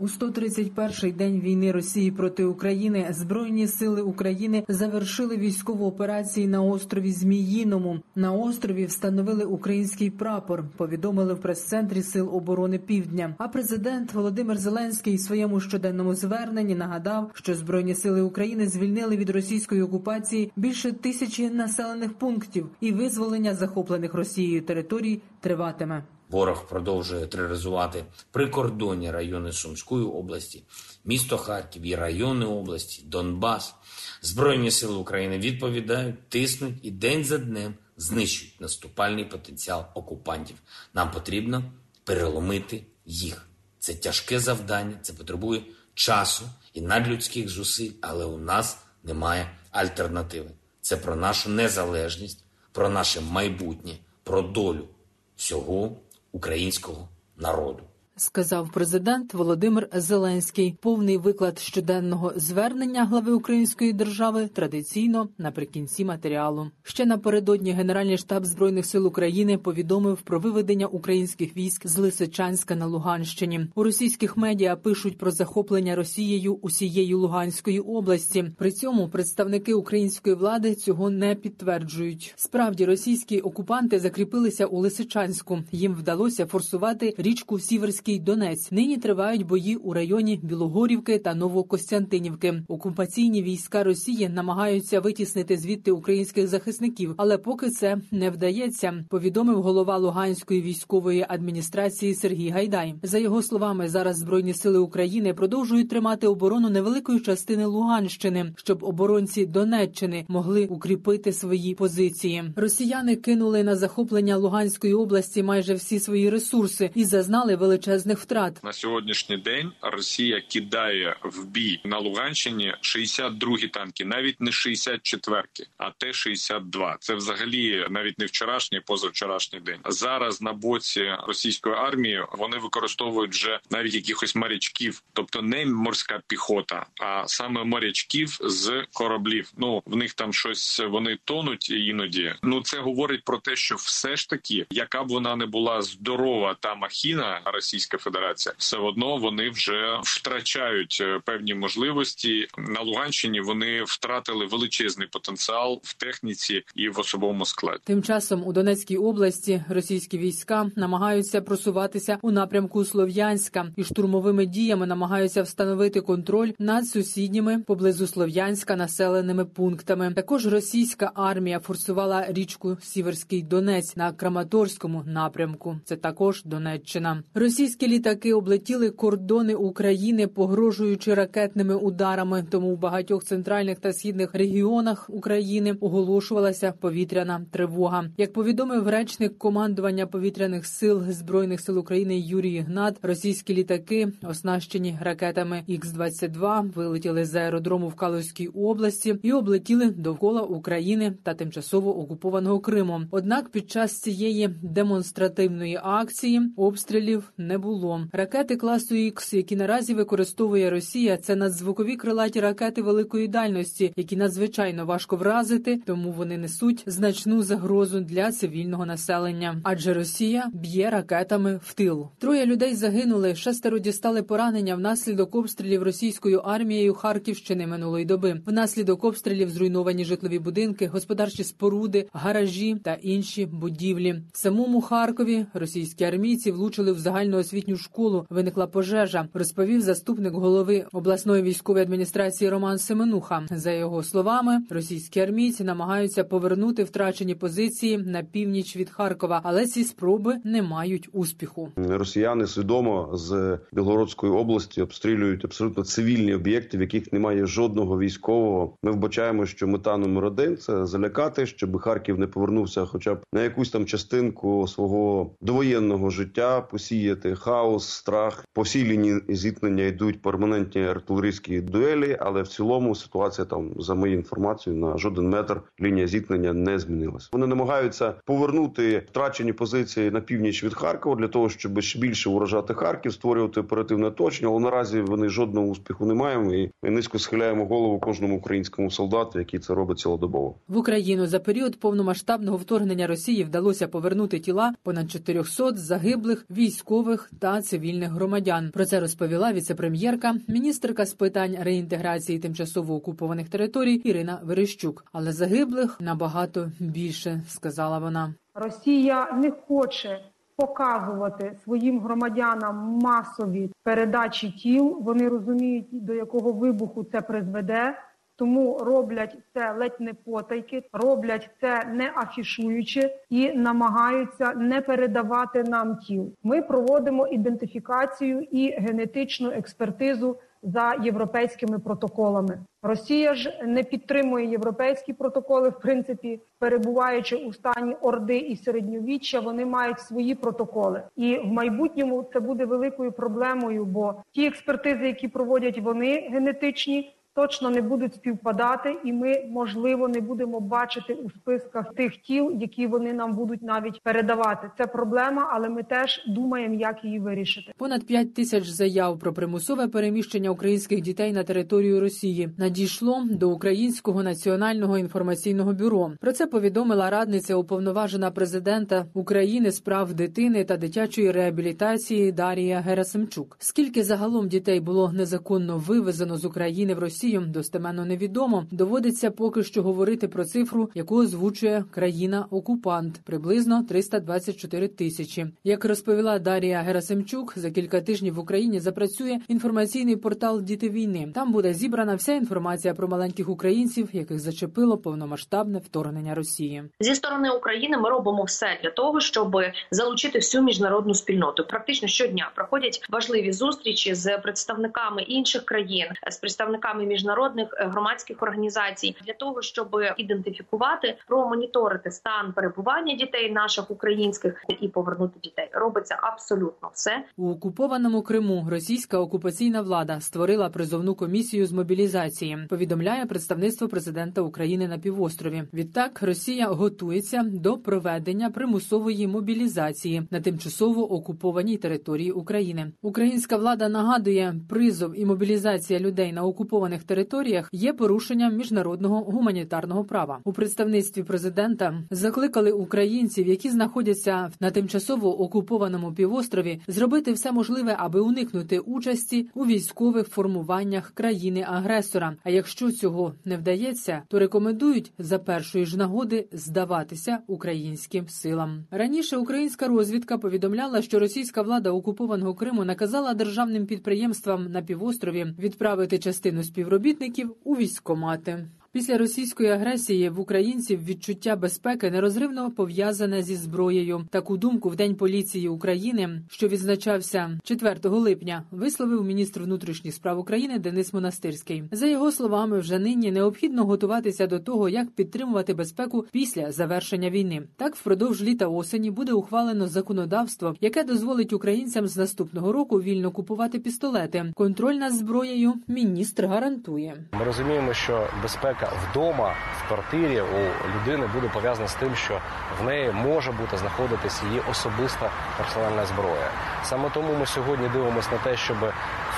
У 131-й день війни Росії проти України Збройні сили України завершили військову операцію на острові Зміїному. На острові встановили український прапор. Повідомили в прес-центрі Сил оборони Півдня. А президент Володимир Зеленський в своєму щоденному зверненні нагадав, що збройні сили України звільнили від російської окупації більше тисячі населених пунктів, і визволення захоплених Росією територій триватиме. Ворог продовжує тероризувати прикордонні райони Сумської області, місто Харків і райони області, Донбас. Збройні сили України відповідають, тиснуть і день за днем знищують наступальний потенціал окупантів. Нам потрібно переломити їх. Це тяжке завдання, це потребує часу і надлюдських зусиль, але у нас немає альтернативи. Це про нашу незалежність, про наше майбутнє, про долю всього українського народу. Сказав президент Володимир Зеленський. Повний виклад щоденного звернення глави Української держави традиційно наприкінці матеріалу. Ще напередодні Генеральний штаб збройних сил України повідомив про виведення українських військ з Лисичанська на Луганщині. У російських медіа пишуть про захоплення Росією усієї Луганської області. При цьому представники української влади цього не підтверджують. Справді російські окупанти закріпилися у Лисичанську. Їм вдалося форсувати річку Сіверський. Донець нині тривають бої у районі Білогорівки та Новокостянтинівки. Окупаційні війська Росії намагаються витіснити звідти українських захисників, але поки це не вдається. Повідомив голова Луганської військової адміністрації Сергій Гайдай. За його словами, зараз збройні сили України продовжують тримати оборону невеликої частини Луганщини, щоб оборонці Донеччини могли укріпити свої позиції. Росіяни кинули на захоплення Луганської області майже всі свої ресурси і зазнали величезних втрат. На сьогоднішній день Росія кидає в бій на Луганщині 62-гі танки, навіть не 64-ки, а Т-62. Це взагалі навіть не вчорашній, позавчорашній день. Зараз на боці російської армії вони використовують вже навіть якихось морячків, тобто не морська піхота, а саме морячків з кораблів. Ну в них там щось вони тонуть іноді. Ну це говорить про те, що все ж таки, яка б вона не була здорова та махіна Російська Федерація, все одно вони вже втрачають певні можливості на Луганщині. Вони втратили величезний потенціал в техніці і в особовому складі. Тим часом у Донецькій області російські війська намагаються просуватися у напрямку Слов'янська і штурмовими діями намагаються встановити контроль над сусідніми поблизу Слов'янська населеними пунктами. Також російська армія форсувала річку Сіверський Донець на Краматорському напрямку. Це також Донеччина. Російські літаки облетіли кордони України, погрожуючи ракетними ударами. Тому в багатьох центральних та східних регіонах України оголошувалася повітряна тривога. Як повідомив речник командування повітряних сил збройних сил України Юрій Ігнат, російські літаки, оснащені ракетами Х-22, вилетіли з аеродрому в Калузькій області і облетіли довкола України та тимчасово окупованого Криму. Однак під час цієї демонстративної акції обстрілів не було. Ракети класу Х, які наразі використовує Росія, це надзвукові крилаті ракети великої дальності, які надзвичайно важко вразити, тому вони несуть значну загрозу для цивільного населення. Адже Росія б'є ракетами в тил. Троє людей загинули, шестеро дістали поранення внаслідок обстрілів російською армією Харківщини минулої доби. Внаслідок обстрілів зруйновані житлові будинки, господарчі споруди, гаражі та інші будівлі. В самому Харкові російські армійці влучили в загальноосвітню школу. Виникла пожежа, розповів заступник голови обласної військової адміністрації Роман Семенуха. За його словами, російські армійці намагаються повернути втрачені позиції на північ від Харкова, але ці спроби не мають успіху. Росіяни свідомо з Білгородської області обстрілюють абсолютно цивільні об'єкти, в яких немає жодного військового. Ми вбачаємо, що мета номер один це залякати, щоб Харків не повернувся, хоча б на якусь там частинку свого довоєнного життя, посіяти хаос, страх. По всій лінії зіткнення йдуть перманентні артилерійські дуелі, але в цілому ситуація там, за моєю інформацією, на жоден метр лінія зіткнення не змінилася. Вони намагаються повернути втрачені позиції на північ від Харкова для того, щоб ще більше уражати Харків, створювати оперативне оточення. Але наразі вони жодного успіху не маємо, і ми низько схиляємо голову кожному українському солдату, який це робить цілодобово. В Україну за період повномасштабного вторгнення Росії вдалося повернути тіла понад 400 загиблих військових та цивільних громадян. Про це розповіла віцепрем'єрка, міністерка з питань реінтеграції тимчасово окупованих територій Ірина Верещук. Але загиблих набагато більше, сказала вона. Росія не хоче показувати своїм громадянам масові передачі тіл. Вони розуміють, до якого вибуху це призведе. Тому роблять це ледь не потайки, роблять це не афішуючи і намагаються не передавати нам тіл. Ми проводимо ідентифікацію і генетичну експертизу за європейськими протоколами. Росія ж не підтримує європейські протоколи. В принципі, перебуваючи у стані орди і середньовіччя, вони мають свої протоколи, і в майбутньому це буде великою проблемою. Бо ті експертизи, які проводять вони генетичні точно не будуть співпадати, і ми можливо не будемо бачити у списках тих тіл, які вони нам будуть навіть передавати. Це проблема, але ми теж думаємо, як її вирішити. Понад 5 тисяч заяв про примусове переміщення українських дітей на територію Росії надійшло до Українського національного інформаційного бюро. Про це повідомила радниця уповноважена президента України з прав дитини та дитячої реабілітації Дарія Герасимчук. Скільки загалом дітей було незаконно вивезено з України в Росію? Росію достеменно невідомо. Доводиться поки що говорити про цифру, яку озвучує країна-окупант приблизно 324 тисячі. Як розповіла Дарія Герасимчук, за кілька тижнів в Україні запрацює інформаційний портал Діти війни. Там буде зібрана вся інформація про маленьких українців, яких зачепило повномасштабне вторгнення Росії. Зі сторони України ми робимо все для того, щоб залучити всю міжнародну спільноту. Практично щодня проходять важливі зустрічі з представниками інших країн, з представниками міжнародних е, громадських організацій для того, щоб ідентифікувати, промоніторити стан перебування дітей наших українських і повернути дітей. Робиться абсолютно все у окупованому Криму. Російська окупаційна влада створила призовну комісію з мобілізації. Повідомляє представництво президента України на півострові. Відтак Росія готується до проведення примусової мобілізації на тимчасово окупованій території України. Українська влада нагадує призов і мобілізація людей на окупованих територіях є порушенням міжнародного гуманітарного права. У представництві президента закликали українців, які знаходяться на тимчасово окупованому півострові, зробити все можливе, аби уникнути участі у військових формуваннях країни-агресора. А якщо цього не вдається, то рекомендують за першої ж нагоди здаватися українським силам. Раніше українська розвідка повідомляла, що російська влада окупованого Криму наказала державним підприємствам на півострові відправити частину співробітників у військкомати. Після російської агресії в українців відчуття безпеки нерозривно пов'язане зі зброєю. Таку думку в день поліції України, що відзначався 4 липня, висловив міністр внутрішніх справ України Денис Монастирський. За його словами, вже нині необхідно готуватися до того, як підтримувати безпеку після завершення війни. Так, впродовж літа осені буде ухвалено законодавство, яке дозволить українцям з наступного року вільно купувати пістолети. Контроль над зброєю міністр гарантує. Ми розуміємо, що безпека вдома в квартирі у людини буде пов'язана з тим, що в неї може бути знаходитись її особиста персональна зброя. Саме тому ми сьогодні дивимося на те, щоб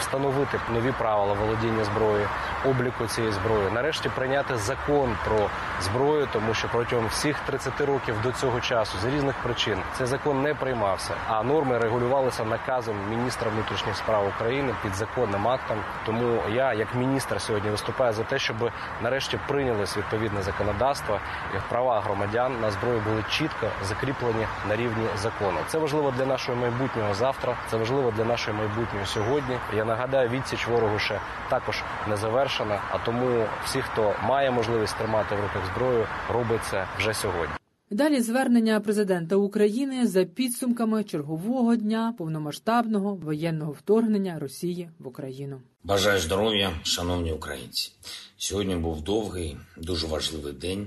встановити нові правила володіння зброєю, обліку цієї зброї, нарешті прийняти закон про зброю, тому що протягом всіх 30 років до цього часу з різних причин цей закон не приймався, а норми регулювалися наказом міністра внутрішніх справ України під законним актом. Тому я, як міністр, сьогодні виступаю за те, щоб нарешті прийнялось відповідне законодавство і права громадян на зброю були чітко закріплені на рівні закону. Це важливо для нашого майбутнього завтра. Це важливо для нашої майбутнього сьогодні. Я нагадаю, відсіч ворогу ще також не завершена. А тому всі, хто має можливість тримати в руках зброю, робить це вже сьогодні. Далі звернення президента України за підсумками чергового дня повномасштабного воєнного вторгнення Росії в Україну. Бажаю здоров'я, шановні українці. Сьогодні був довгий, дуже важливий день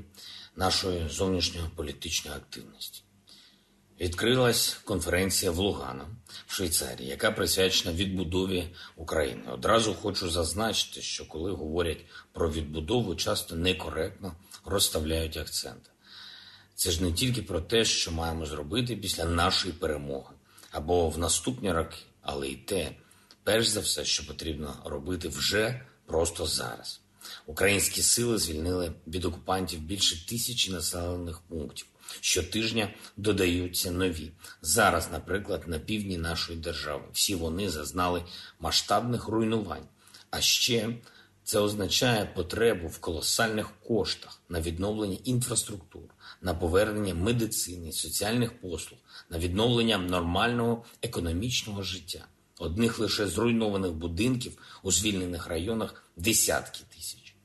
нашої зовнішньої політичної активності. Відкрилась конференція в Лугано в Швейцарії, яка присвячена відбудові України. Одразу хочу зазначити, що коли говорять про відбудову, часто некоректно розставляють акценти. Це ж не тільки про те, що маємо зробити після нашої перемоги або в наступні роки, але й те, перш за все, що потрібно робити вже просто зараз. Українські сили звільнили від окупантів більше тисячі населених пунктів. Щотижня додаються нові. Зараз, наприклад, на півдні нашої держави всі вони зазнали масштабних руйнувань. А ще це означає потребу в колосальних коштах на відновлення інфраструктур, на повернення медицини, соціальних послуг, на відновлення нормального економічного життя. Одних лише зруйнованих будинків у звільнених районах десятки тисяч.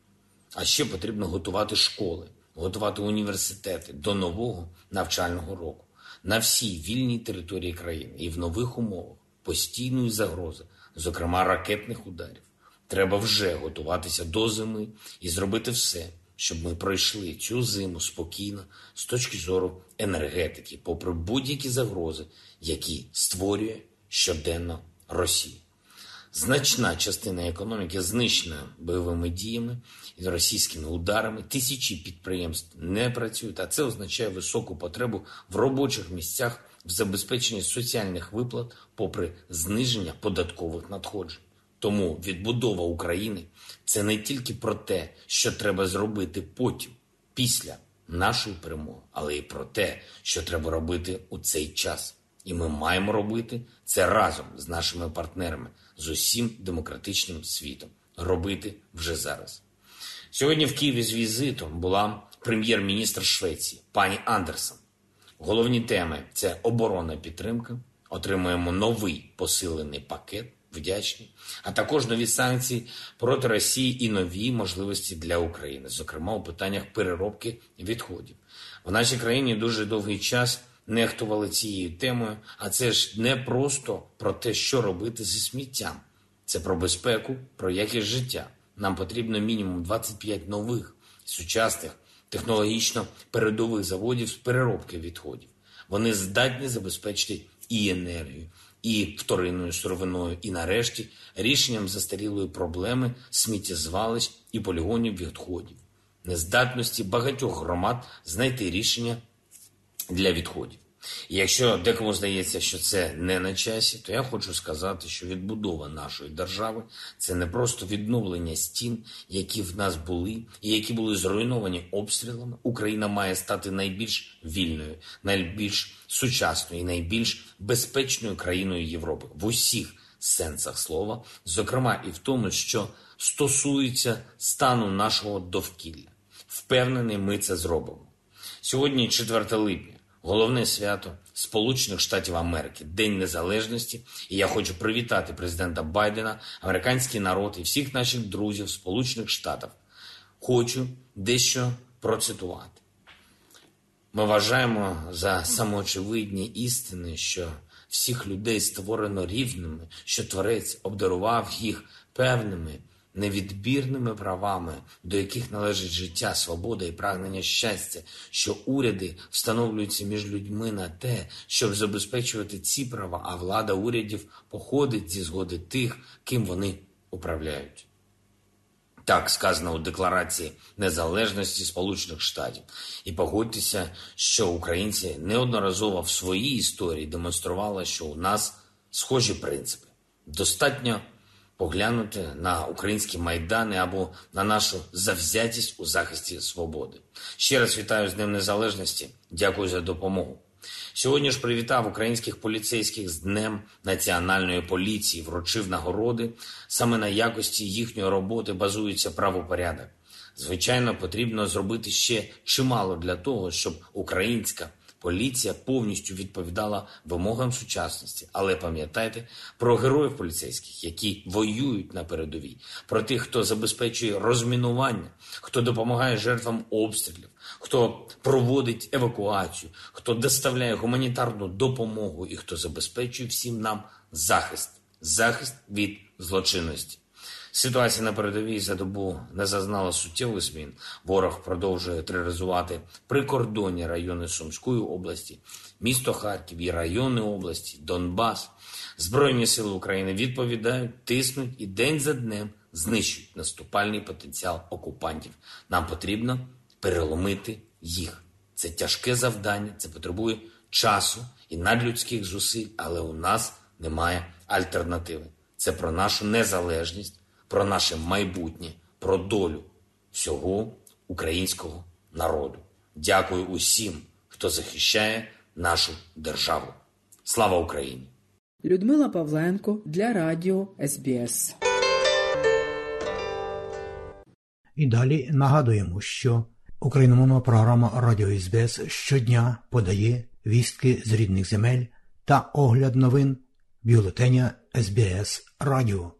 А ще потрібно готувати школи, готувати університети до нового навчального року на всій вільній території країни і в нових умовах постійної загрози, зокрема ракетних ударів. Треба вже готуватися до зими і зробити все, щоб ми пройшли цю зиму спокійно з точки зору енергетики, попри будь-які загрози, які створює щоденно Росія. Значна частина економіки знищена бойовими діями і російськими ударами. Тисячі підприємств не працюють, а це означає високу потребу в робочих місцях в забезпеченні соціальних виплат, попри зниження податкових надходжень. Тому відбудова України це не тільки про те, що треба зробити потім, після нашої перемоги, але й про те, що треба робити у цей час. І ми маємо робити це разом з нашими партнерами, з усім демократичним світом. Робити вже зараз. Сьогодні в Києві з візитом була прем'єр-міністр Швеції пані Андерсон. Головні теми це оборонна підтримка. Отримуємо новий посилений пакет. Вдячні, а також нові санкції проти Росії і нові можливості для України, зокрема у питаннях переробки відходів. В нашій країні дуже довгий час нехтували цією темою, а це ж не просто про те, що робити зі сміттям. Це про безпеку, про якість життя. Нам потрібно мінімум 25 нових сучасних технологічно передових заводів з переробки відходів. Вони здатні забезпечити і енергію, і вторинною сировиною, і нарешті рішенням застарілої проблеми сміттєзвалищ і полігонів відходів, нездатності багатьох громад знайти рішення для відходів. І якщо декому здається, що це не на часі, то я хочу сказати, що відбудова нашої держави це не просто відновлення стін, які в нас були, і які були зруйновані обстрілами. Україна має стати найбільш вільною, найбільш сучасною і найбільш безпечною країною Європи в усіх сенсах слова, зокрема і в тому, що стосується стану нашого довкілля. Впевнений, ми це зробимо. Сьогодні 4 липня. Головне свято Сполучених Штатів Америки, День Незалежності. І я хочу привітати президента Байдена, американський народ і всіх наших друзів Сполучених Штатів. Хочу дещо процитувати. Ми вважаємо за самоочевидні істини, що всіх людей створено рівними, що творець обдарував їх певними невідбірними правами, до яких належить життя, свобода і прагнення щастя, що уряди встановлюються між людьми на те, щоб забезпечувати ці права, а влада урядів походить зі згоди тих, ким вони управляють. Так сказано у Декларації незалежності Сполучених Штатів. І погодьтеся, що українці неодноразово в своїй історії демонстрували, що у нас схожі принципи. Достатньо поглянути на українські майдани або на нашу завзятість у захисті свободи. Ще раз вітаю з Днем Незалежності. Дякую за допомогу. Сьогодні ж привітав українських поліцейських з Днем Національної поліції, вручив нагороди. Саме на якості їхньої роботи базується правопорядок. Звичайно, потрібно зробити ще чимало для того, щоб українська поліція повністю відповідала вимогам сучасності. Але пам'ятайте про героїв поліцейських, які воюють на передовій, про тих, хто забезпечує розмінування, хто допомагає жертвам обстрілів, хто проводить евакуацію, хто доставляє гуманітарну допомогу і хто забезпечує всім нам захист, захист від злочинності. Ситуація на передовій за добу не зазнала суттєвих змін. Ворог продовжує тероризувати прикордонні райони Сумської області, місто Харків і райони області, Донбас. Збройні сили України відповідають, тиснуть і день за днем знищують наступальний потенціал окупантів. Нам потрібно переломити їх. Це тяжке завдання, це потребує часу і надлюдських зусиль, але у нас немає альтернативи. Це про нашу незалежність, про наше майбутнє, про долю всього українського народу. Дякую усім, хто захищає нашу державу. Слава Україні! Людмила Павленко для Радіо СБС. І далі нагадуємо, що україномовна програма Радіо СБС щодня подає вістки з рідних земель та огляд новин бюлетеня СБС Радіо.